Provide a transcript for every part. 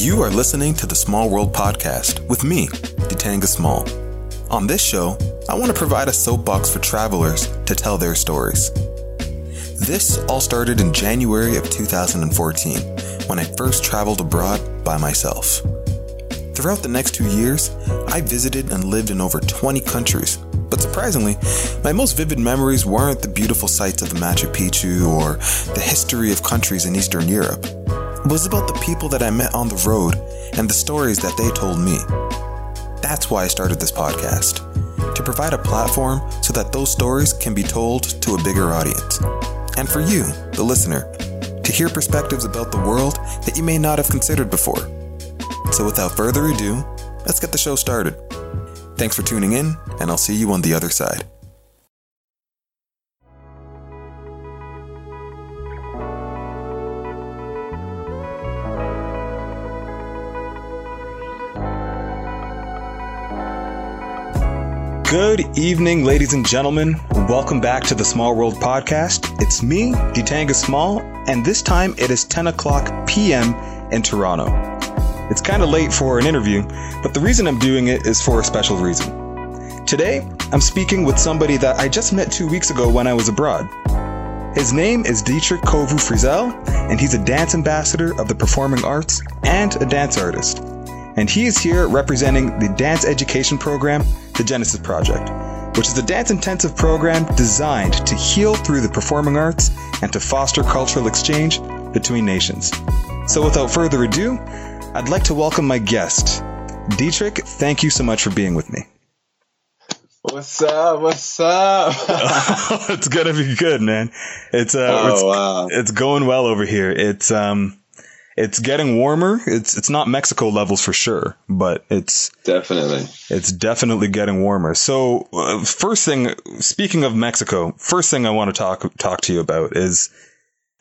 You are listening to the Small World Podcast with me, Detanga Small. On this show, I want to provide a soapbox for travelers to tell their stories. This all started in January of 2014 when I first traveled abroad by myself. Throughout the next two years, I visited and lived in over 20 countries, but surprisingly, my most vivid memories weren't the beautiful sights of the Machu Picchu or the history of countries in Eastern Europe. It was about the people that I met on the road and the stories that they told me. That's why I started this podcast to provide a platform so that those stories can be told to a bigger audience. And for you, the listener, to hear perspectives about the world that you may not have considered before. So without further ado, let's get the show started. Thanks for tuning in, and I'll see you on the other side. Good evening, ladies and gentlemen. Welcome back to the Small World Podcast. It's me, Detanga Small, and this time it is 10 o'clock p.m. in Toronto. It's kind of late for an interview, but the reason I'm doing it is for a special reason. Today, I'm speaking with somebody that I just met two weeks ago when I was abroad. His name is Detric Kovu Frizell, and he's a dance ambassador of the performing arts and a dance artist. And he is here representing the dance education program the Genesis Project, which is a dance intensive program designed to heal through the performing arts and to foster cultural exchange between nations. So, without further ado, I'd like to welcome my guest. Detric, thank you so much for being with me. What's up? What's up? it's gonna be good, man. It's uh, oh, it's, wow. it's going well over here. It's um, it's getting warmer. It's it's not Mexico levels for sure, but it's definitely it's definitely getting warmer. So uh, first thing, speaking of Mexico, first thing I want to talk talk to you about is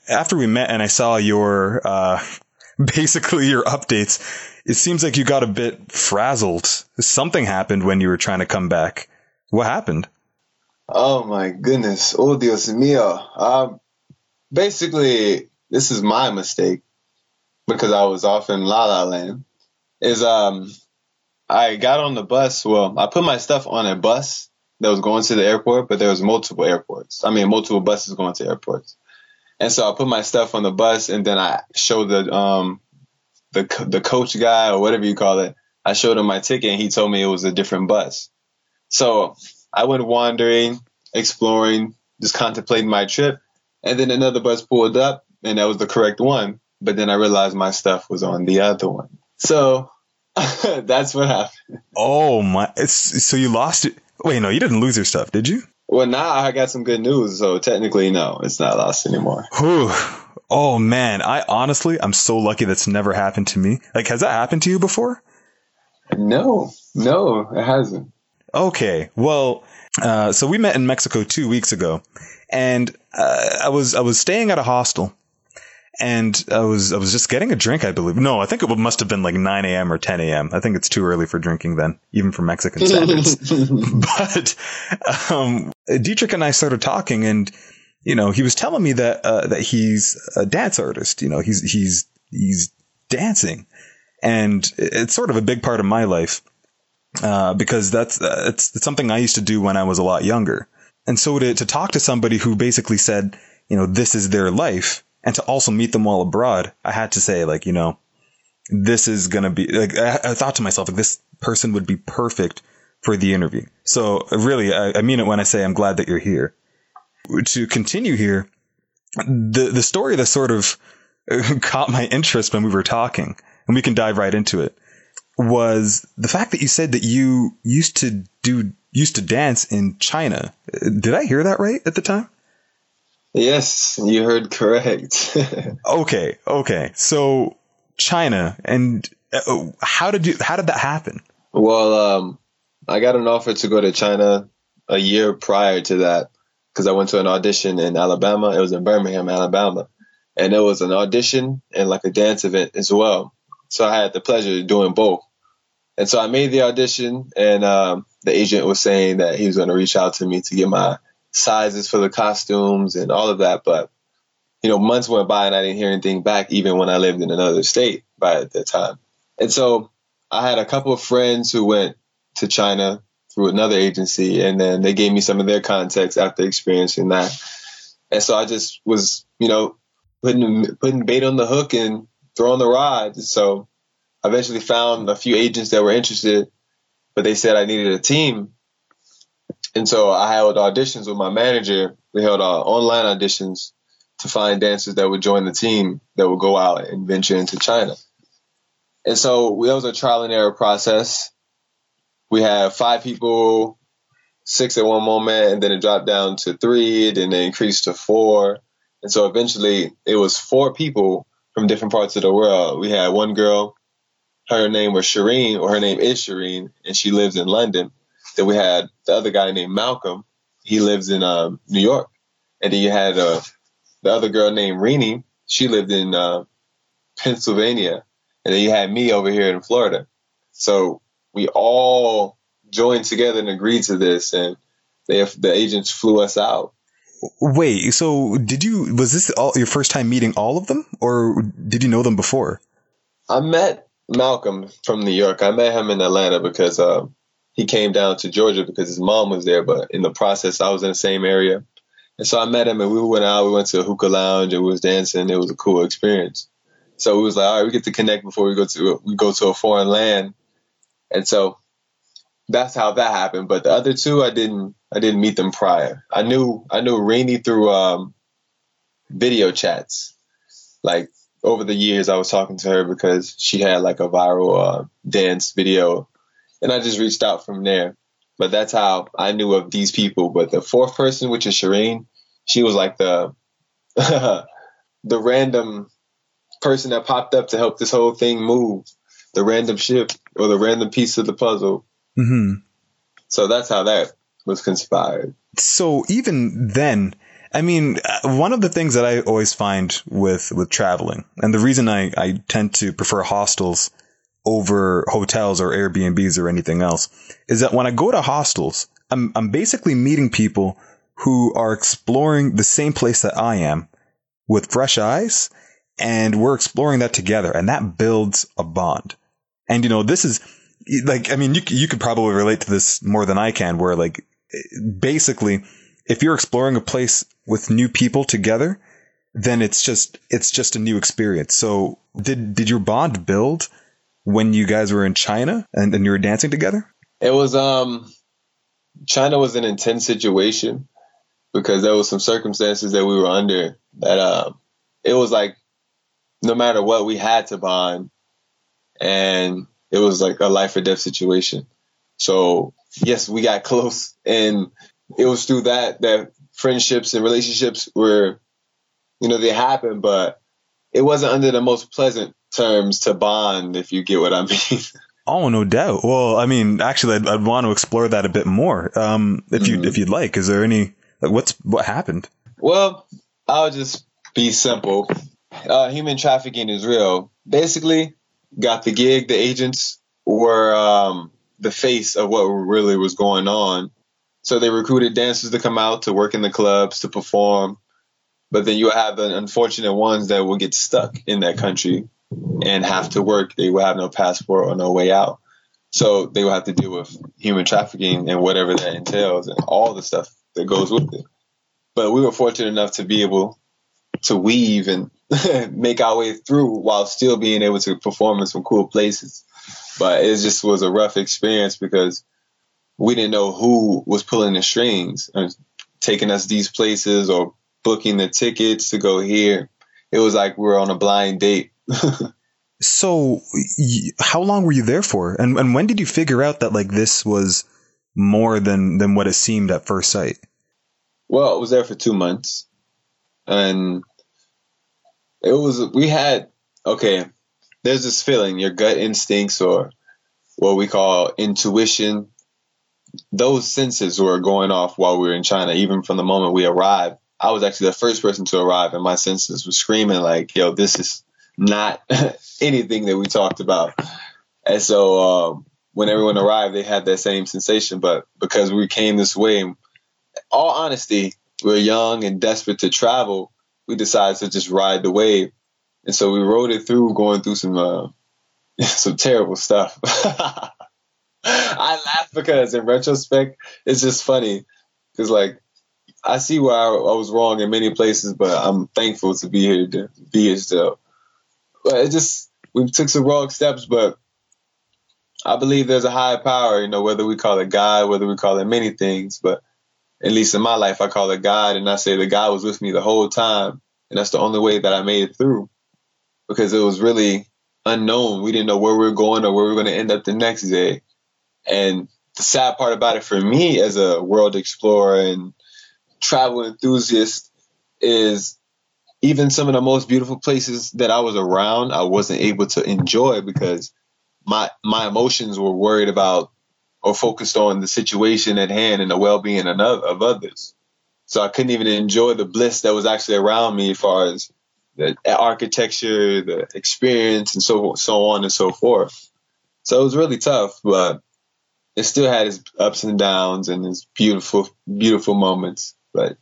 after we met and I saw your uh, basically your updates. It seems like you got a bit frazzled. Something happened when you were trying to come back. What happened? Oh my goodness. Oh Dios mío. Um, basically, this is my mistake because I was off in La La Land. Is um, I got on the bus. Well, I put my stuff on a bus that was going to the airport, but there was multiple airports. I mean, multiple buses going to airports. And so I put my stuff on the bus, and then I showed the um, the the coach guy or whatever you call it. I showed him my ticket, and he told me it was a different bus. So I went wandering, exploring, just contemplating my trip, and then another bus pulled up, and that was the correct one but then I realized my stuff was on the other one. So that's what happened. Oh my! It's, so you lost it. Wait, no, you didn't lose your stuff, did you? Well, now I got some good news. So technically, no, it's not lost anymore. Whew. Oh man, I honestly, I'm so lucky that's never happened to me. Like, has that happened to you before? No, no, it hasn't. Okay, well, uh, so we met in Mexico two weeks ago, and uh, I was I was staying at a hostel and I was I was just getting a drink, I believe. No, I think it must have been like 9 a.m. or 10 a.m. I think it's too early for drinking then, even for Mexican standards. but um, Detric and I started talking, and you know, he was telling me that uh, that he's a dance artist. You know, he's he's he's dancing, and it's sort of a big part of my life uh, because that's uh, it's, it's something I used to do when I was a lot younger. And so to to talk to somebody who basically said, you know, this is their life and to also meet them while abroad, I had to say, like, you know, this is going to be, like, I, I, thought to myself, like, this person would be perfect for the interview. So really, I, I mean it when I say I'm glad that you're here. To continue here, the, the story that sort of caught my interest when we were talking, and we can dive right into it, was the fact that you said that you used to do, used to dance in China. Did I hear that right at the time? Yes, you heard correct. okay, okay. So China, and uh, how did you? How did that happen? Well, um, I got an offer to go to China a year prior to that because I went to an audition in Alabama. It was in Birmingham, Alabama, and it was an audition and like a dance event as well. So I had the pleasure of doing both. And so I made the audition, and um, the agent was saying that he was going to reach out to me to get my sizes for the costumes and all of that. But, you know, months went by and I didn't hear anything back, even when I lived in another state by that time. And so I had a couple of friends who went to China through another agency, and then they gave me some of their context after experiencing that. And so I just was, you know, putting putting bait on the hook and throwing the rod. So I eventually found a few agents that were interested, but they said I needed a team. And so I held auditions with my manager. We held uh, online auditions to find dancers that would join the team that would go out and venture into China. And so that was a trial and error process. We had five people, six at one moment, and then it dropped down to three, then it increased to four. And so eventually it was four people from different parts of the world. We had one girl, her name was Shireen, or her name is Shireen, and she lives in London. Then we had the other guy named Malcolm. He lives in um, New York. And then you had uh, the other girl named Rini. She lived in uh, Pennsylvania. And then you had me over here in Florida. So we all joined together and agreed to this. And they, the agents flew us out. Wait, so did you, was this all your first time meeting all of them or did you know them before? I met Malcolm from New York. I met him in Atlanta because uh, he came down to Georgia because his mom was there. But in the process, I was in the same area. And so I met him and we went out, we went to a hookah lounge and we was dancing. It was a cool experience. So we was like, all right, we get to connect before we go to we go to a foreign land. And so that's how that happened. But the other two I didn't I didn't meet them prior. I knew I knew Rainy through um, video chats. Like over the years I was talking to her because she had like a viral uh, dance video and I just reached out from there. But that's how I knew of these people. But the fourth person, which is Shireen, she was like the the random person that popped up to help this whole thing move, the random ship or the random piece of the puzzle. Mm-hmm. So that's how that was conspired. So even then, I mean, uh, one of the things that I always find with with traveling, and the reason I, I tend to prefer hostels over hotels or Airbnbs or anything else is that when I go to hostels, I'm, I'm basically meeting people who are exploring the same place that I am with fresh eyes and we're exploring that together and that builds a bond. And you know, this is like, I mean, you, you could probably relate to this more than I can where like basically if you're exploring a place with new people together, then it's just, it's just a new experience. So did, did your bond build when you guys were in China and, and you were dancing together? It was um China was an intense situation because there was some circumstances that we were under that uh, it was like no matter what we had to bond and it was like a life or death situation. So yes, we got close and it was through that that friendships and relationships were you know they happened but it wasn't under the most pleasant terms to bond, if you get what I mean. Oh, no doubt. Well, I mean, actually, I'd, I'd want to explore that a bit more. Um, if you mm-hmm. if you'd like, is there any like, what's what happened? Well, I'll just be simple. Uh, human trafficking is real. Basically, got the gig. The agents were um, the face of what really was going on. So they recruited dancers to come out to work in the clubs to perform. But then you have the unfortunate ones that will get stuck in that country and have to work, they will have no passport or no way out. So they will have to deal with human trafficking and whatever that entails and all the stuff that goes with it. But we were fortunate enough to be able to weave and make our way through while still being able to perform in some cool places. But it just was a rough experience because we didn't know who was pulling the strings and taking us these places or booking the tickets to go here. It was like we were on a blind date so, how long were you there for, and and when did you figure out that like this was more than than what it seemed at first sight? Well, I was there for two months, and it was we had okay. There's this feeling, your gut instincts, or what we call intuition. Those senses were going off while we were in China, even from the moment we arrived. I was actually the first person to arrive, and my senses were screaming like, "Yo, this is not anything that we talked about. And so um, when everyone arrived, they had that same sensation. But because we came this way, all honesty, we're young and desperate to travel. We decided to just ride the wave, and so we rode it through, going through some uh, some terrible stuff. I laugh because in retrospect, it's just funny because like I see where I, I, was wrong in many places, but I'm thankful to be here to be here still. But it just we took some wrong steps, but I believe there's a higher power. You know, whether we call it God, whether we call it many things, but at least in my life, I call it God, and I say that God was with me the whole time, and that's the only way that I made it through because it was really unknown. We didn't know where we were going or where we were going to end up the next day. And the sad part about it for me as a world explorer and travel enthusiast is even some of the most beautiful places that I was around, I wasn't able to enjoy because my my emotions were worried about or focused on the situation at hand and the well-being of others. So I couldn't even enjoy the bliss that was actually around me as far as the architecture, the experience, and so so on and so forth. So it was really tough, but it still had its ups and downs and its beautiful, beautiful moments. But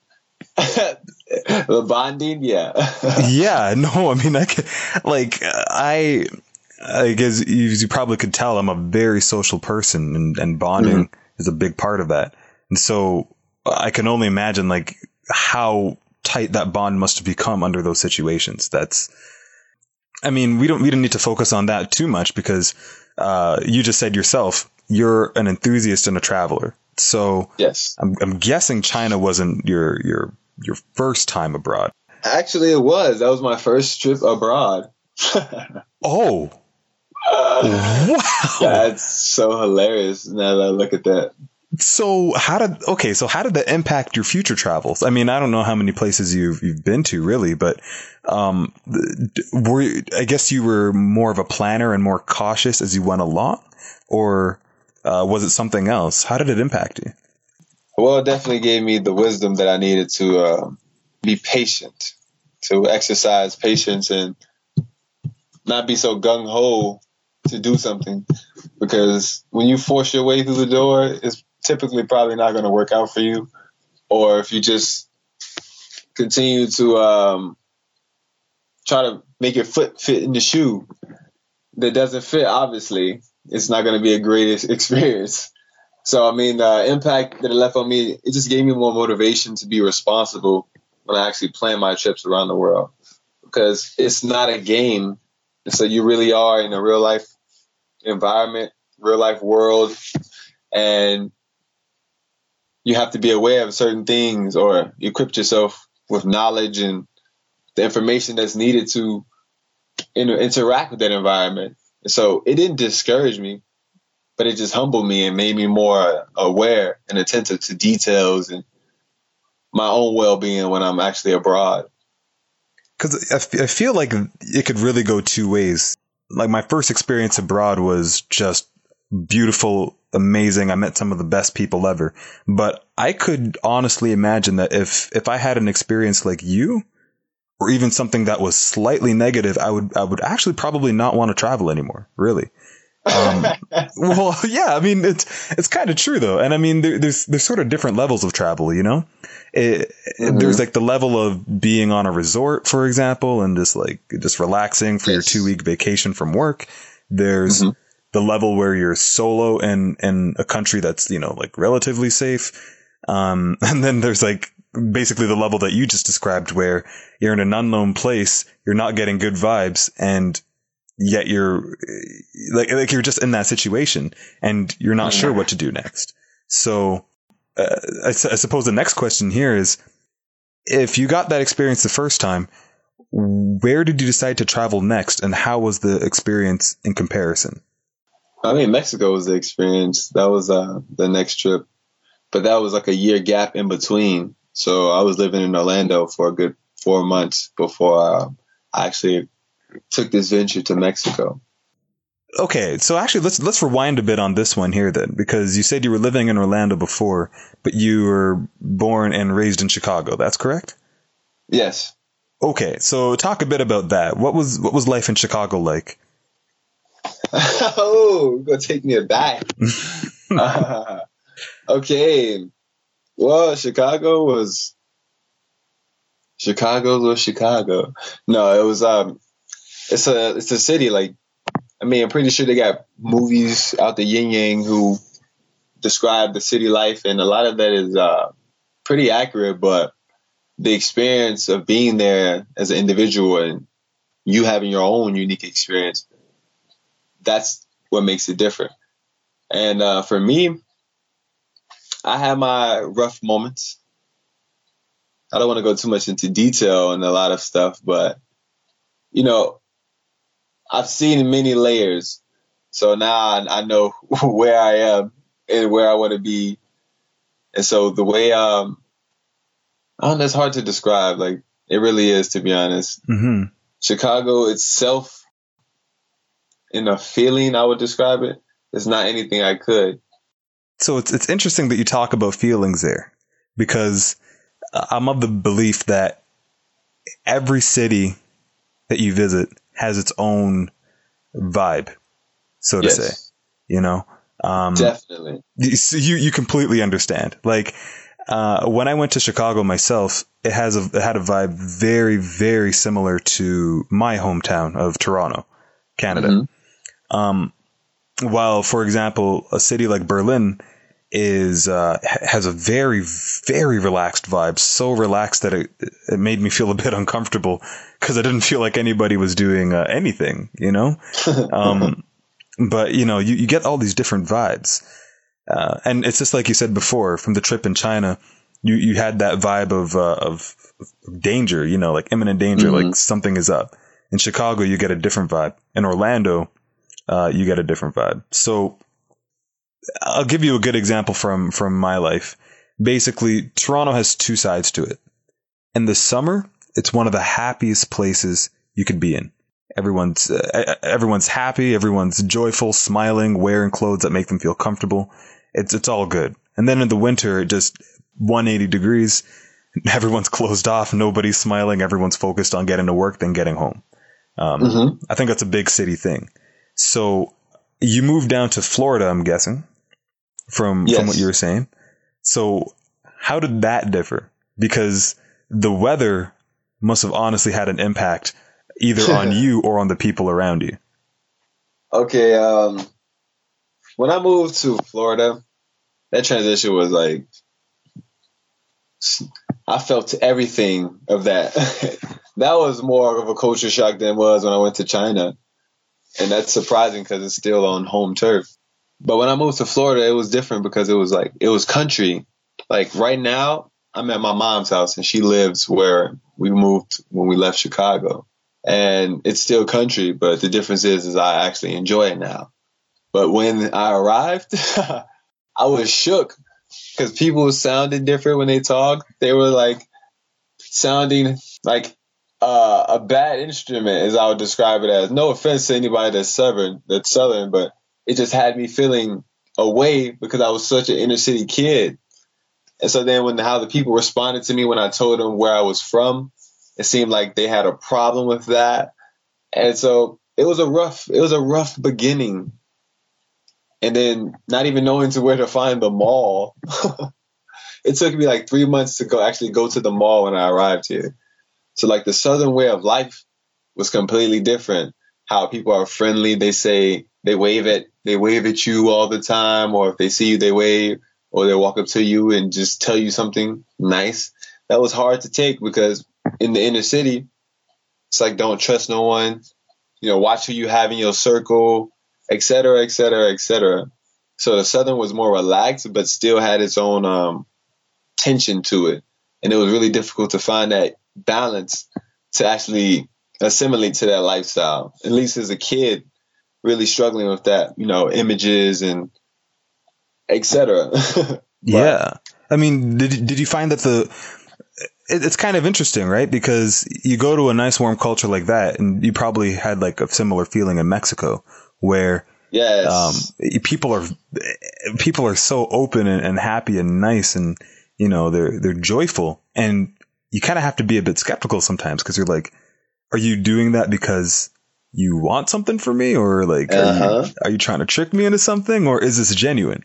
the bonding, yeah, yeah. No, I mean, I could, like I. I guess you probably could tell I'm a very social person and, and bonding mm-hmm. is a big part of that. And so I can only imagine like how tight that bond must have become under those situations. That's, I mean, we don't we don't need to focus on that too much because uh, you just said yourself you're an enthusiast and a traveler. So yes, I'm, I'm guessing China wasn't your your your first time abroad. Actually, it was. That was my first trip abroad. oh, uh, wow! That's so hilarious. Now that I look at that. So how did okay? So how did that impact your future travels? I mean, I don't know how many places you've you've been to really, but um, were I guess you were more of a planner and more cautious as you went along, or uh, was it something else? How did it impact you? Well, it definitely gave me the wisdom that I needed to uh, be patient, to exercise patience, and not be so gung ho to do something because when you force your way through the door, it's typically probably not going to work out for you. Or if you just continue to um, try to make your foot fit in the shoe that doesn't fit, obviously, it's not going to be a great experience. So, I mean, the impact that it left on me, it just gave me more motivation to be responsible when I actually plan my trips around the world because it's not a game. So you really are in a real life environment, real life world, and you have to be aware of certain things or equip yourself with knowledge and the information that's needed to inter- interact with that environment. So it didn't discourage me, but it just humbled me and made me more aware and attentive to details and my own well-being when I'm actually abroad. Because I feel like it could really go two ways. Like my first experience abroad was just beautiful, amazing. I met some of the best people ever. But I could honestly imagine that if if I had an experience like you, or even something that was slightly negative, I would I would actually probably not want to travel anymore. Really. Um, well, yeah, I mean it's it's kind of true though, and I mean there, there's there's sort of different levels of travel, you know. It, mm-hmm. There's like the level of being on a resort, for example, and just like just relaxing for yes. your two week vacation from work. There's mm-hmm the level where you're solo in in a country that's you know like relatively safe. Um, and then there's like basically the level that you just described where you're in an unknown place, you're not getting good vibes, and yet you're like like you're just in that situation and you're not sure what to do next. So uh, I, I suppose the next question here is if you got that experience the first time, where did you decide to travel next and how was the experience in comparison? I mean, Mexico was the experience. That was uh, the next trip, but that was like a year gap in between. So I was living in Orlando for a good four months before uh, I actually took this venture to Mexico. Okay, so actually, let's let's rewind a bit on this one here then, because you said you were living in Orlando before, but you were born and raised in Chicago. That's correct. Yes. Okay, so talk a bit about that. What was what was life in Chicago like? oh, gonna take me aback. uh, okay. Well, Chicago was Chicago was Chicago. No, it was um it's a it's a city like I mean, I'm pretty sure they got movies out the yin yang who describe the city life, and a lot of that is uh, pretty accurate. But the experience of being there as an individual and you having your own unique experience, that's what makes it different. And uh, for me, I have my rough moments. I don't want to go too much into detail and a lot of stuff, but you know, I've seen many layers. So now I, I know where I am and where I want to be. And so the way, um, I don't know, it's hard to describe. Like it really is, to be honest. Mm-hmm. Chicago itself, in a feeling, I would describe it. It's not anything I could. So it's it's interesting that you talk about feelings there, because I'm of the belief that every city that you visit has its own vibe, so to Yes. say. You know, um, Definitely. you, so you you completely understand. Like uh, when I went to Chicago myself, it has a it had a vibe very very similar to my hometown of Toronto, Canada. Mhm. Um, while, for example, a city like Berlin is uh, has a very very relaxed vibe, so relaxed that it it made me feel a bit uncomfortable because I didn't feel like anybody was doing uh, anything, you know. Um, but you know, you, you get all these different vibes, uh, and it's just like you said before from the trip in China. You you had that vibe of uh, of danger, you know, like imminent danger, Mhm. like something is up. In Chicago, you get a different vibe. In Orlando, uh, you get a different vibe. So I'll give you a good example from from my life. Basically, Toronto has two sides to it. In the summer, it's one of the happiest places you could be in. Everyone's uh, everyone's happy, everyone's joyful, smiling, wearing clothes that make them feel comfortable. It's it's all good. And then in the winter, it just 180 degrees. Everyone's closed off. Nobody's smiling. Everyone's focused on getting to work, then getting home. Um, Mhm. I think that's a big city thing. So you moved down to Florida, I'm guessing, from Yes. from what you were saying. So how did that differ? Because the weather must have honestly had an impact either on you or on the people around you. Okay, um, when I moved to Florida, that transition was like, I felt everything of that. that was more of a culture shock than it was when I went to China. And that's surprising because it's still on home turf. But when I moved to Florida, it was different because it was like, it was country. Like right now, I'm at my mom's house and she lives where we moved when we left Chicago and it's still country, but the difference is, is I actually enjoy it now. But when I arrived, I was shook because people sounded different when they talked. They were like sounding like uh, a bad instrument, as I would describe it as. No offense to anybody that's southern, that's southern, but it just had me feeling away because I was such an inner city kid. And so then when how the people responded to me when I told them where I was from, it seemed like they had a problem with that. And so it was a rough it was a rough beginning. And then not even knowing to where to find the mall. it took me like three months to go actually go to the mall when I arrived here. So like the southern way of life was completely different. How people are friendly, they say they wave at they wave at you all the time, or if they see you they wave, or they walk up to you and just tell you something nice. That was hard to take because in the inner city, it's like don't trust no one. You know, watch who you have in your circle, et cetera, et cetera, et cetera. So the Southern was more relaxed, but still had its own um, tension to it, and it was really difficult to find that balance to actually assimilate to that lifestyle. At least as a kid, really struggling with that, you know, images and etc. Yeah. I mean, did did you find that the it, it's kind of interesting, right? Because you go to a nice warm culture like that, and you probably had like a similar feeling in Mexico, where yes. um, people are people are so open and, and happy and nice, and you know they're they're joyful, and you kind of have to be a bit skeptical sometimes because you're like, are you doing that because you want something from me, or like are, Uh-huh. you, are you trying to trick me into something, or is this genuine?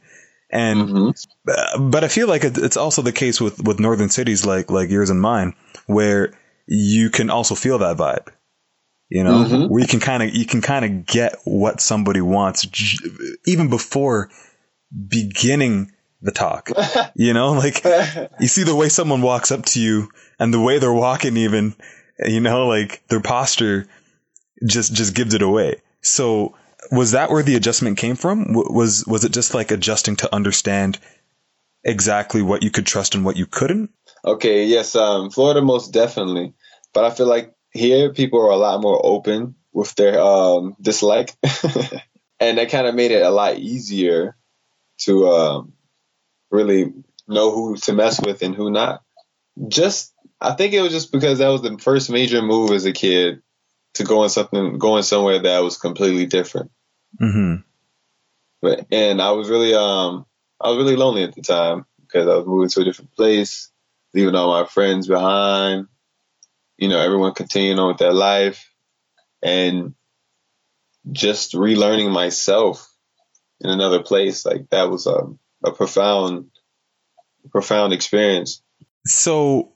And Mhm. uh, but I feel like it- it's also the case with, with northern cities like like yours and mine, where you can also feel that vibe. You know, mm-hmm. where you can kind of you can kind of get what somebody wants even before beginning the talk. you know, like you see the way someone walks up to you and the way they're walking even, you know, like their posture just just gives it away. So was that where the adjustment came from? Was was it just like adjusting to understand exactly what you could trust and what you couldn't? Okay, yes, um, Florida most definitely, but I feel like here people are a lot more open with their um, dislike, and that kind of made it a lot easier to um, really know who to mess with and who not. Just, I think it was just because that was the first major move as a kid to go in something, going somewhere that was completely different. Mm-hmm. But and I was really, um, I was really lonely at the time because I was moving to a different place, leaving all my friends behind. You know, everyone continuing on with their life, and just relearning myself in another place. Like that was a, a profound, profound experience. So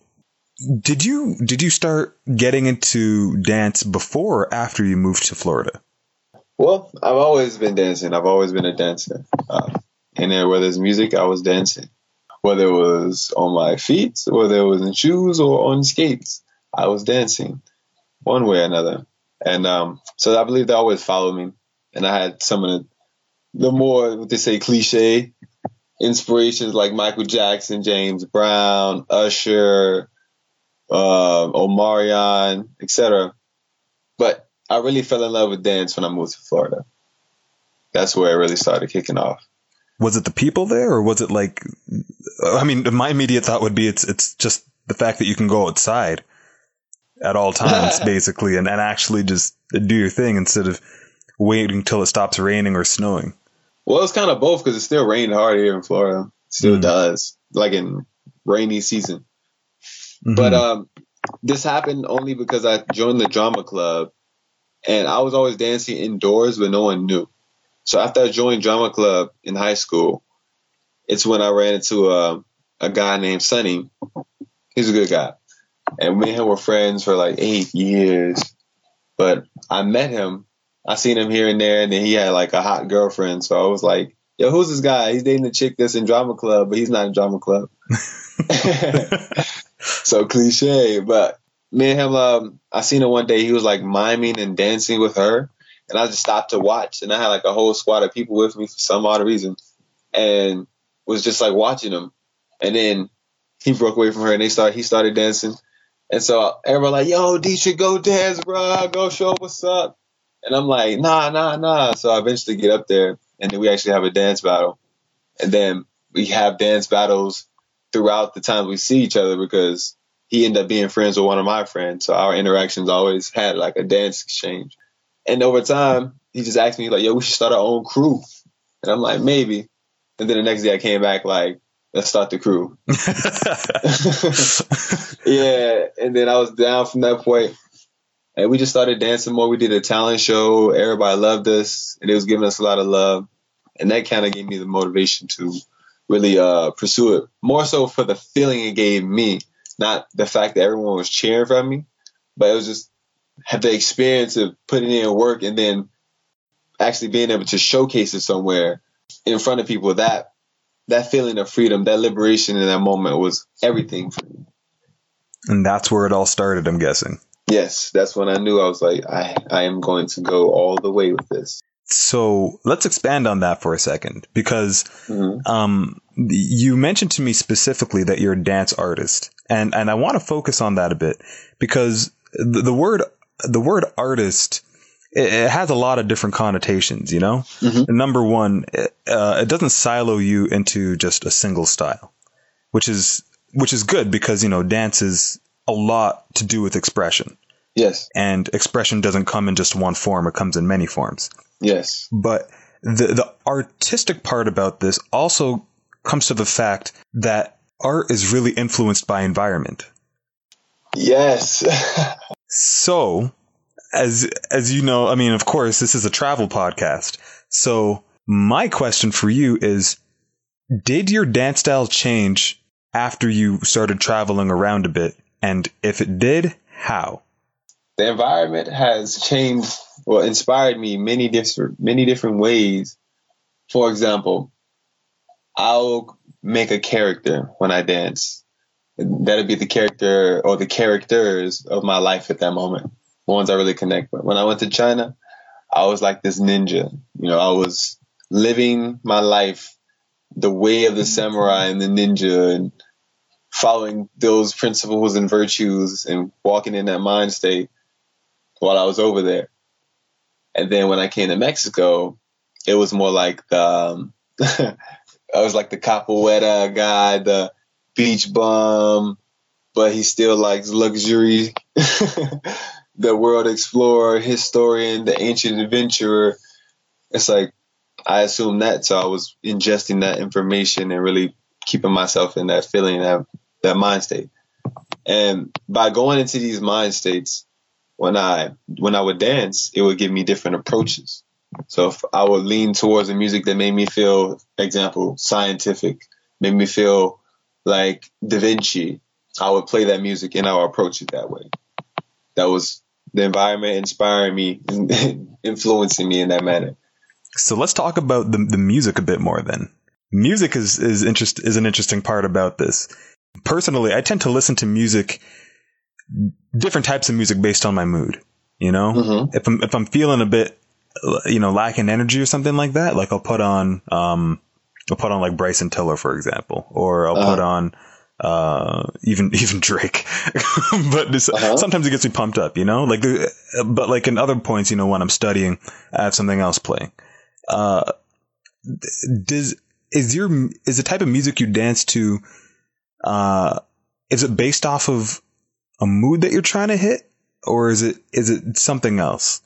did you did you start getting into dance before or after you moved to Florida? Well, I've always been dancing. I've always been a dancer. Uh, and then whether it's music, I was dancing. Whether it was on my feet, whether it was in shoes or on skates, I was dancing one way or another. And um, so I believe they always followed me. And I had some of the, the more, what they say, cliche inspirations like Michael Jackson, James Brown, Usher, uh, Omarion, etc. But I really fell in love with dance when I moved to Florida. That's where it really started kicking off. Was it the people there, or was it like? I mean, my immediate thought would be it's it's just the fact that you can go outside at all times, basically, and, and actually just do your thing instead of waiting until it stops raining or snowing. Well, it's kind of both because it still rained hard here in Florida. It still mm. does, like in rainy season. Mm-hmm. But um, this happened only because I joined the drama club, and I was always dancing indoors, but no one knew. So after I joined drama club in high school, it's when I ran into a a guy named Sonny. He's a good guy, and me and him were friends for like eight years. But I met him. I seen him here and there, and then he had like a hot girlfriend. So I was like, "Yo, who's this guy? He's dating a chick that's in drama club, but he's not in drama club." so cliche, but me and him, um, I seen him one day. He was like miming and dancing with her, and I just stopped to watch. And I had like a whole squad of people with me for some odd reason, and was just like watching him. And then he broke away from her, and they started. He started dancing, and so everybody like, "Yo, Detric, go dance, bro. Go show what's up." And I'm like, "Nah, nah, nah." So I eventually get up there, and then we actually have a dance battle, and then we have dance battles throughout the times we see each other because he ended up being friends with one of my friends. So our interactions always had like a dance exchange. And over time, he just asked me like, "Yo, we should start our own crew." And I'm like, "Maybe." And then the next day, I came back like, "Let's start the crew." yeah, and then I was down from that point, and we just started dancing more. We did a talent show. Everybody loved us, and it was giving us a lot of love, and that kind of gave me the motivation to really uh, pursue it. More so for the feeling it gave me, not the fact that everyone was cheering for me, but it was just have the experience of putting in work and then actually being able to showcase it somewhere in front of people. That that feeling of freedom, that liberation in that moment was everything for me. And that's where it all started, I'm guessing. Yes, that's when I knew I was like, I, I am going to go all the way with this. So let's expand on that for a second because mm-hmm. um, you mentioned to me specifically that you're a dance artist, and and I want to focus on that a bit because the, the word the word artist it, has a lot of different connotations. You know, mm-hmm. number one, uh, it doesn't silo you into just a single style, which is which is good because you know dance is a lot to do with expression. Yes, and expression doesn't come in just one form; it comes in many forms. Yes, but the the artistic part about this also comes to the fact that art is really influenced by environment. Yes. so, as as you know, I mean, of course, this is a travel podcast. So, my question for you is did your dance style change after you started traveling around a bit? And if it did, how? the environment has changed or inspired me many different many different ways. For example, I'll make a character when I dance. That'll be the character or the characters of my life at that moment, the ones I really connect with. When I went to China, I was like this ninja. You know, I was living my life the way of the samurai and the ninja and following those principles and virtues and walking in that mind state while I was over there. And then when I came to Mexico, it was more like the, um, I was like the capoeira guy, the beach bum, but he still likes luxury, the world explorer, historian, the ancient adventurer. It's like I assumed that, so I was ingesting that information and really keeping myself in that feeling, that that mind state. And by going into these mind states, when I when I would dance, it would give me different approaches. So if I would lean towards the music that made me feel, example, scientific, made me feel like Da Vinci, I would play that music and I would approach it that way. That was the environment inspiring me influencing me in that manner. So let's talk about the, the music a bit more then. Music is is interest is an interesting part about this. Personally, I tend to listen to music, different types of music based on my mood. You know, mm-hmm. if I'm if I'm feeling a bit, you know, lacking energy or something like that, like I'll put on, um, I'll put on like Bryson Tiller, for example, or I'll uh-huh. put on uh, even even Drake. but this, uh-huh. sometimes it gets me pumped up, you know. Like, but like in other points, you know, when I'm studying, I have something else playing. Uh, does is your is the type of music you dance to? Uh, is it based off of a mood that you're trying to hit, or is it is it something else?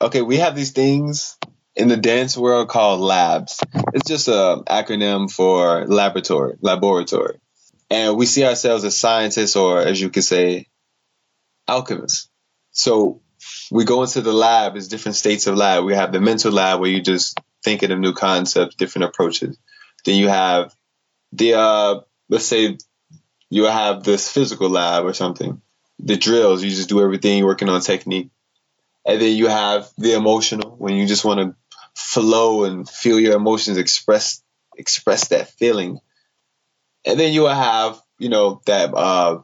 Okay, we have these things in the dance world called labs. It's just an acronym for laboratory, laboratory. And we see ourselves as scientists or as you could say, alchemists. So we go into the lab as different states of lab. We have the mental lab where you just thinking of new concepts, different approaches. Then you have the uh, let's say you have this physical lab or something. The drills, you just do everything, you're working on technique. And then you have the emotional when you just want to flow and feel your emotions express express that feeling. And then you will have, you know, that uh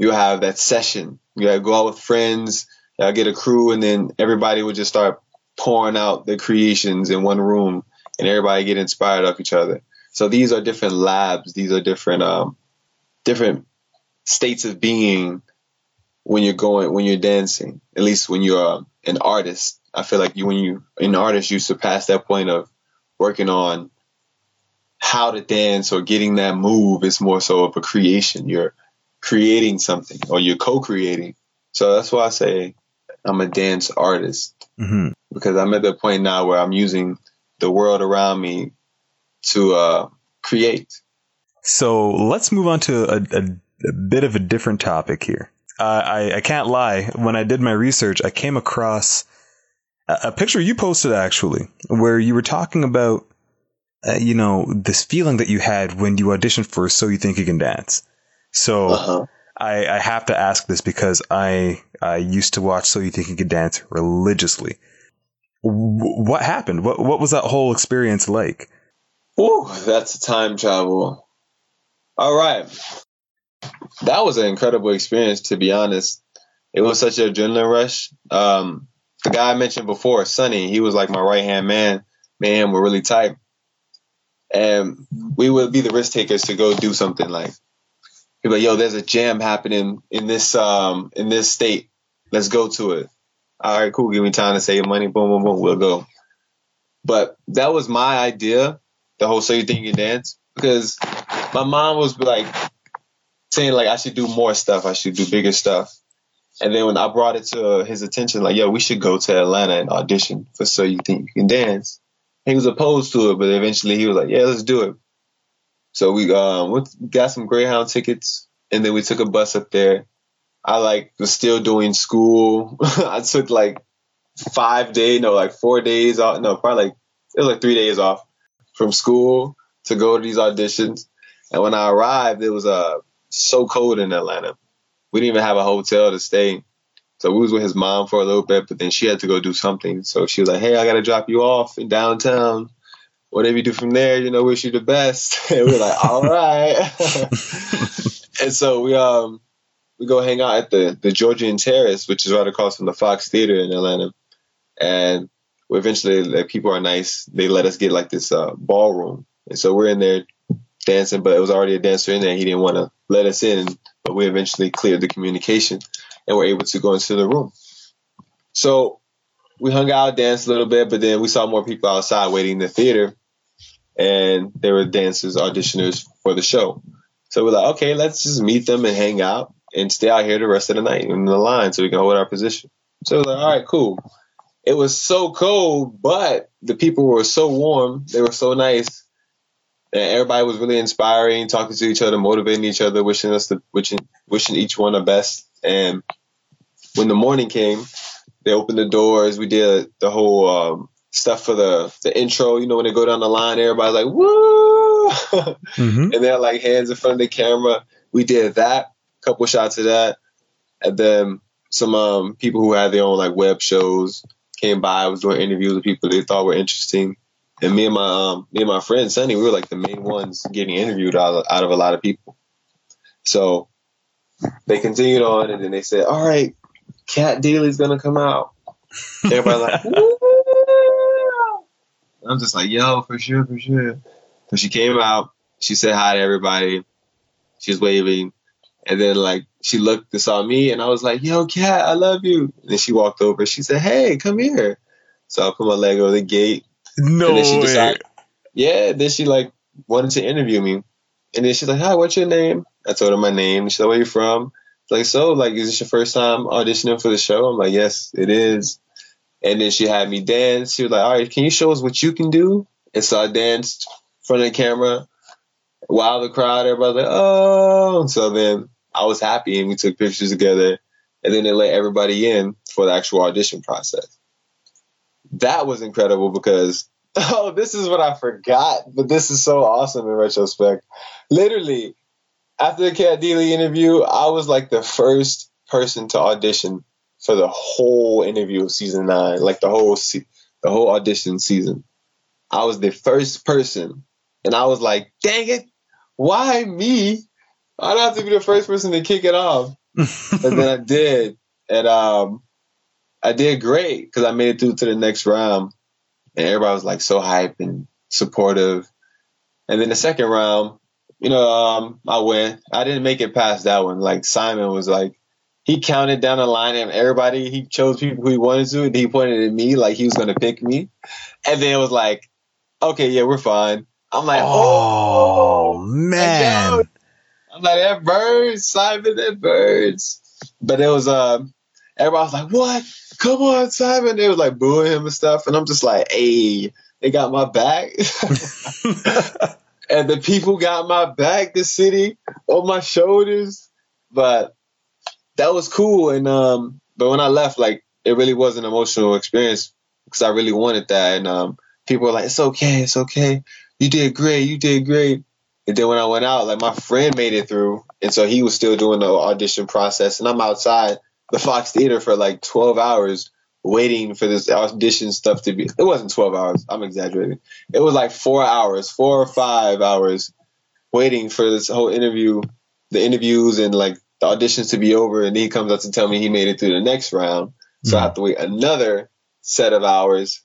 you have that session. You gotta go out with friends, you get a crew, and then everybody would just start pouring out their creations in one room and everybody get inspired off each other. So these are different labs. These are different, um, different states of being when you're going, when you're dancing, at least when you're an artist. I feel like you, when you, an artist, you surpass that point of working on how to dance or getting that move. It's more so of a creation. You're creating something or you're co-creating. So that's why I say I'm a dance artist mm-hmm. because I'm at the point now where I'm using the world around me to uh, create. So let's move on to a, a, a bit of a different topic here. Uh, I, I can't lie. When I did my research, I came across a, a picture you posted actually, where you were talking about, uh, you know, this feeling that you had when you auditioned for So You Think You Can Dance. So uh-huh. I, I have to ask this because I I used to watch So You Think You Can Dance religiously. W- what happened? What what was that whole experience like? Oh, that's a time travel. All right, that was an incredible experience. To be honest, it was such an adrenaline rush. Um, the guy I mentioned before, Sonny, he was like my right hand man. Man, we're really tight, and we would be the risk takers to go do something like He's like, yo, there's a jam happening in this um in this state. Let's go to it. All right, cool. Give me time to save money. Boom, boom, boom. We'll go. But that was my idea, the whole so you think you dance, because my mom was like saying like I should do more stuff. I should do bigger stuff. And then when I brought it to his attention, like, yo, we should go to Atlanta and audition for So You Think You Can Dance. He was opposed to it, but eventually he was like, yeah, let's do it. So we um got some Greyhound tickets, and then we took a bus up there. I like was still doing school. I took like five days, no, like four days off. No, probably like it was like three days off from school to go to these auditions. And when I arrived, it was uh so cold in Atlanta. We didn't even have a hotel to stay. So we was with his mom for a little bit, but then she had to go do something. So she was like, "Hey, I gotta drop you off in downtown. Whatever you do from there, you know, wish you the best." And we were like, "All right." and so we um we go hang out at the the Georgian Terrace, which is right across from the Fox Theater in Atlanta, and we eventually, like, people are nice. They let us get like this uh, ballroom, and so we're in there dancing, but it was already a dancer in there. He didn't want to let us in, but we eventually cleared the communication and were able to go into the room. So we hung out, danced a little bit, but then we saw more people outside waiting in the theater, and there were dancers, auditioners for the show. So we're like, okay, let's just meet them and hang out and stay out here the rest of the night in the line so we can hold our position. So we're like, all right, cool. It was so cold, but the people were so warm. They were so nice. And everybody was really inspiring, talking to each other, motivating each other, wishing us the wishing wishing each one the best. And when the morning came, they opened the doors. We did the whole um, stuff for the the intro. You know, when they go down the line, everybody's like woo, mm-hmm. and they're like hands in front of the camera. We did that, couple shots of that, and then some um, people who had their own like web shows came by. I was doing interviews with people they thought were interesting, and me and my um, me and my friend Sunny, we were like the main ones getting interviewed out of, out of a lot of people. So they continued on, and then they said, "All right, Cat Deely's gonna come out." Everybody like, I'm just like, "Yo, for sure, for sure." So she came out. She said hi to everybody. She was waving, and then like she looked and saw me, and I was like, "Yo, Cat, I love you." And then she walked over. She said, "Hey, come here." So I put my leg over the gate. No she decided, way. Yeah. Then she like wanted to interview me, and then she's like, "Hi, what's your name?" I told her my name. She's like, "Where you from?" like, so, like, is this your first time auditioning for the show? I'm like, yes, it is. And then she had me dance. She was like, all right, can you show us what you can do? And so I danced in front of the camera while the crowd, everybody like, oh. And so then I was happy and we took pictures together. And then they let everybody in for the actual audition process. That was incredible because, oh, this is what I forgot, but this is so awesome in retrospect. Literally, after the Cat Deely interview, I was like the first person to audition for the whole interview of season nine, like the whole se- the whole audition season. I was the first person, and I was like, "Dang it, why me? I'd have to be the first person to kick it off." and then I did, and um, I did great because I made it through to the next round, and everybody was like so hype and supportive. And then the second round, you know, um, I went. I didn't make it past that one. Like Simon was like, he counted down the line and everybody, he chose people who he wanted to, and he pointed at me like he was going to pick me. And then it was like, okay, yeah, we're fine. I'm like, oh, oh man. I'm like, that birds, Simon, that birds. But it was, uh, everybody was like, what? Come on, Simon. They was like booing him and stuff. And I'm just like, hey, they got my back. and the people got my back, the city on my shoulders. But that was cool. And um, but when I left, like it really was an emotional experience because I really wanted that. And um, people were like, "It's okay, it's okay. You did great, you did great." And then when I went out, like my friend made it through, and so he was still doing the audition process, and I'm outside the Fox Theater for like 12 hours waiting for this audition stuff to be. It wasn't 12 hours. I'm exaggerating. It was like four hours, four or five hours waiting for this whole interview, the interviews and like the auditions to be over. And he comes up to tell me he made it through the next round. So mm-hmm. I have to wait another set of hours.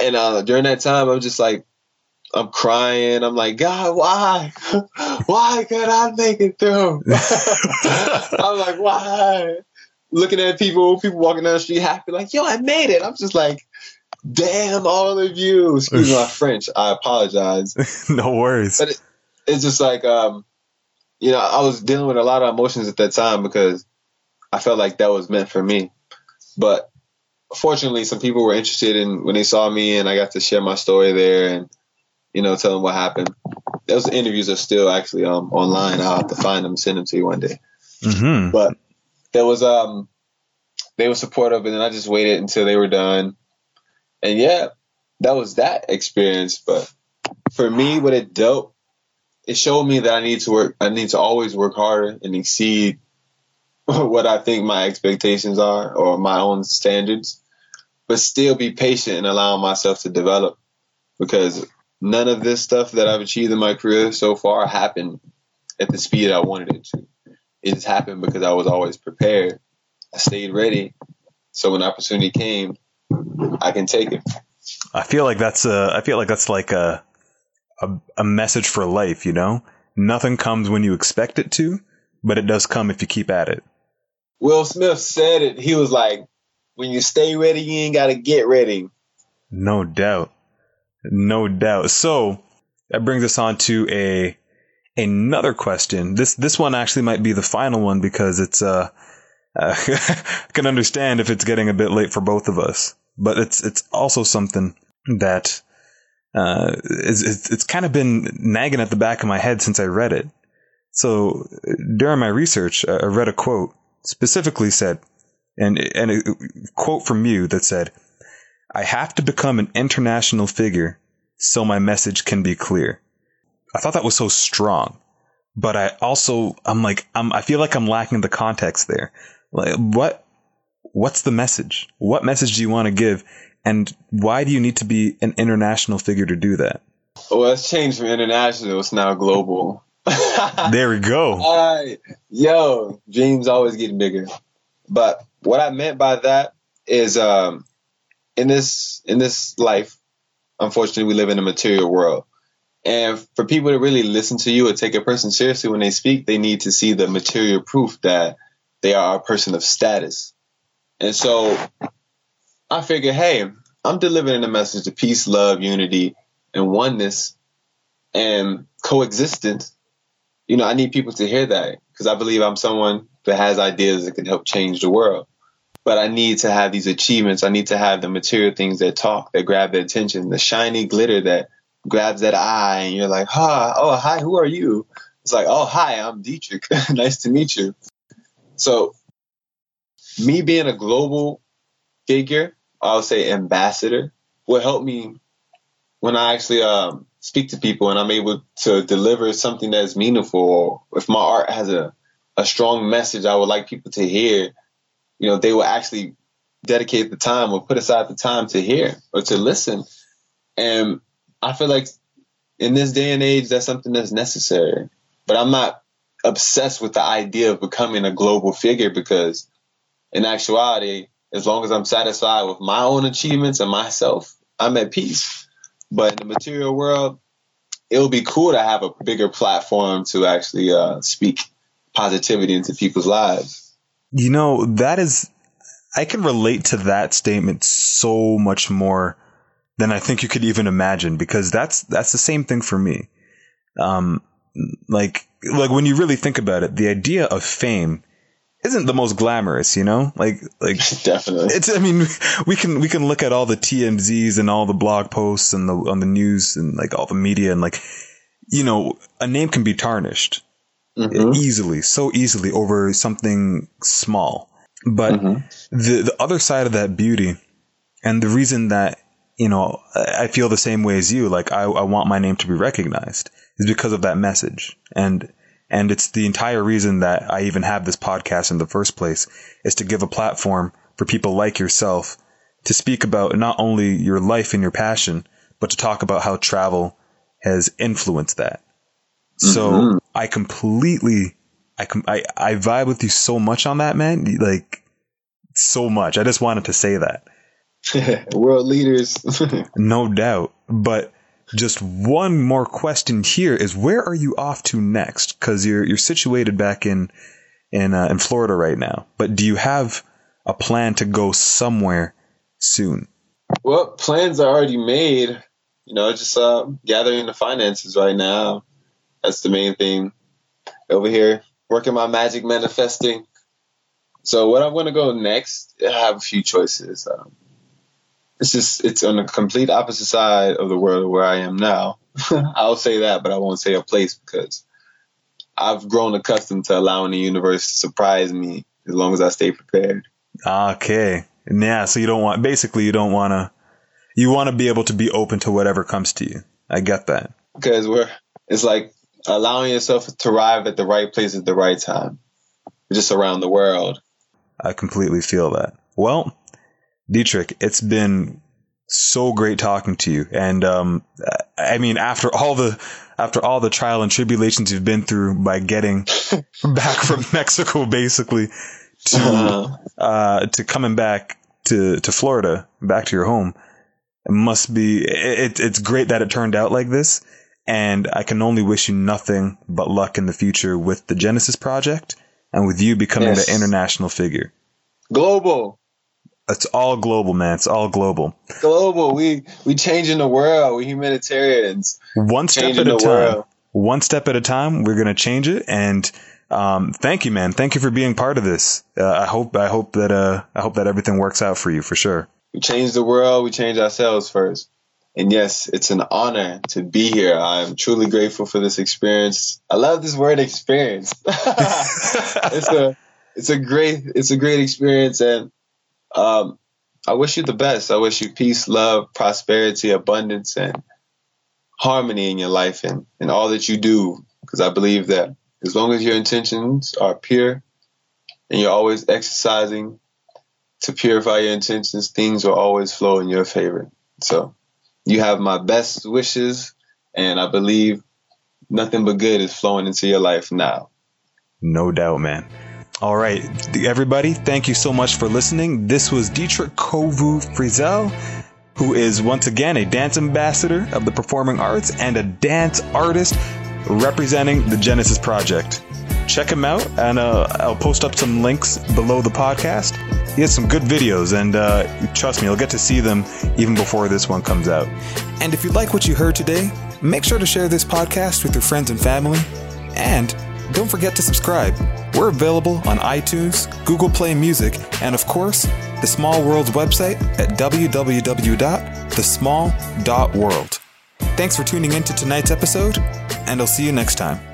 And uh, during that time, I'm just like, I'm crying. I'm like, God, why? why could I make it through? I'm like, why? Looking at people, people walking down the street happy, like, yo, I made it. I'm just like, damn, all of you. Excuse my French. I apologize. no worries. But it, it's just like, um, you know, I was dealing with a lot of emotions at that time because I felt like that was meant for me. But fortunately, some people were interested in when they saw me and I got to share my story there and, you know, tell them what happened. Those interviews are still actually um, online. I'll have to find them send them to you one day. Mm-hmm. But there was um they were supportive and then I just waited until they were done. And yeah, that was that experience. But for me, what it dealt, it showed me that I need to work I need to always work harder and exceed what I think my expectations are or my own standards, but still be patient and allow myself to develop because none of this stuff that I've achieved in my career so far happened at the speed I wanted it to. It just happened because I was always prepared. I stayed ready. So when opportunity came, I can take it. I feel like that's a, I feel like that's like a, a, a message for life, you know? Nothing comes when you expect it to, but it does come if you keep at it. Will Smith said it. He was like, when you stay ready, you ain't got to get ready. No doubt. No doubt. So that brings us on to a another question. This this one actually might be the final one because it's uh, uh I can understand if it's getting a bit late for both of us, but it's it's also something that uh is it's, it's kind of been nagging at the back of my head since I read it. So during my research, I read a quote specifically said, and and a quote from you that said, "I have to become an international figure so my message can be clear." I thought that was so strong, but I also I'm like I'm I feel like I'm lacking the context there. Like what what's the message? What message do you want to give, and why do you need to be an international figure to do that? Well, it's changed from international. It's now global. there we go. All right. Yo, dreams always getting bigger. But what I meant by that is um in this in this life, unfortunately we live in a material world. And for people to really listen to you or take a person seriously when they speak, they need to see the material proof that they are a person of status. And so I figure, hey, I'm delivering a message of peace, love, unity, and oneness and coexistence. You know, I need people to hear that because I believe I'm someone that has ideas that can help change the world. But I need to have these achievements. I need to have the material things that talk, that grab their attention, the shiny glitter that grabs that eye and you're like, huh, oh, hi, who are you? It's like, oh, hi, I'm Detric. nice to meet you. So, me being a global figure, I'll say ambassador, will help me when I actually um, speak to people and I'm able to deliver something that's meaningful. Or if my art has a, a strong message I would like people to hear, you know, they will actually dedicate the time or put aside the time to hear or to listen. And I feel like in this day and age, that's something that's necessary. But I'm not obsessed with the idea of becoming a global figure because, in actuality, as long as I'm satisfied with my own achievements and myself, I'm at peace. But in the material world, it would be cool to have a bigger platform to actually uh, speak positivity into people's lives. You know, that is, I can relate to that statement so much more than I think you could even imagine because that's that's the same thing for me. Um, like like when you really think about it, the idea of fame isn't the most glamorous, you know? Like like definitely. It's I mean we can we can look at all the TMZs and all the blog posts and the on the news and like all the media and like you know, a name can be tarnished mm-hmm. easily, so easily over something small. But mm-hmm. the the other side of that beauty and the reason that you know, I feel the same way as you. Like I, I want my name to be recognized is because of that message. And, and it's the entire reason that I even have this podcast in the first place is to give a platform for people like yourself to speak about not only your life and your passion, but to talk about how travel has influenced that. So mm-hmm. I completely, I, com- I, I vibe with you so much on that, man. Like so much. I just wanted to say that. World leaders. no doubt. But just one more question here is where are you off to next? Because you're you're situated back in in uh, in Florida right now. But do you have a plan to go somewhere soon? Well, plans are already made. You know, just uh, gathering the finances right now. That's the main thing. Over here, working my magic manifesting. So, what I'm going to go next, I have a few choices. Um, it's just it's on the complete opposite side of the world where I am now. I'll say that, but I won't say a place because I've grown accustomed to allowing the universe to surprise me as long as I stay prepared. Okay. Yeah, so you don't want basically you don't want to you want to be able to be open to whatever comes to you. I get that. Because we're it's like allowing yourself to arrive at the right place at the right time. just around the world. I completely feel that. Well, Detric, it's been so great talking to you. And um, I mean, after all the after all the trial and tribulations you've been through by getting back from Mexico, basically to uh-huh. uh, to coming back to to Florida, back to your home, it must be it, it's great that it turned out like this. And I can only wish you nothing but luck in the future with the Genesis project and with you becoming yes. the international figure. Global. It's all global, man. It's all global. Global. We we changing the world. We humanitarians. One step at a time. World. One step at a time. We're gonna change it. And um, thank you, man. Thank you for being part of this. Uh, I hope I hope that uh, I hope that everything works out for you for sure. We change the world. We change ourselves first. And yes, it's an honor to be here. I'm truly grateful for this experience. I love this word experience. it's a it's a great it's a great experience and um, I wish you the best. I wish you peace, love, prosperity, abundance, and harmony in your life and, and all that you do. Because I believe that as long as your intentions are pure and you're always exercising to purify your intentions, things will always flow in your favor. So you have my best wishes, and I believe nothing but good is flowing into your life now. No doubt, man. All right, everybody, thank you so much for listening. This was Detric Kovu Frizell, who is once again a dance ambassador of the performing arts and a dance artist representing the Genesis Project. Check him out, and uh, I'll post up some links below the podcast. He has some good videos, and uh, trust me, you'll get to see them even before this one comes out. And if you like what you heard today, make sure to share this podcast with your friends and family. And don't forget to subscribe. We're available on iTunes, Google Play Music, and of course, the Small World's website at www.thesmall.world. Thanks for tuning in to tonight's episode, and I'll see you next time.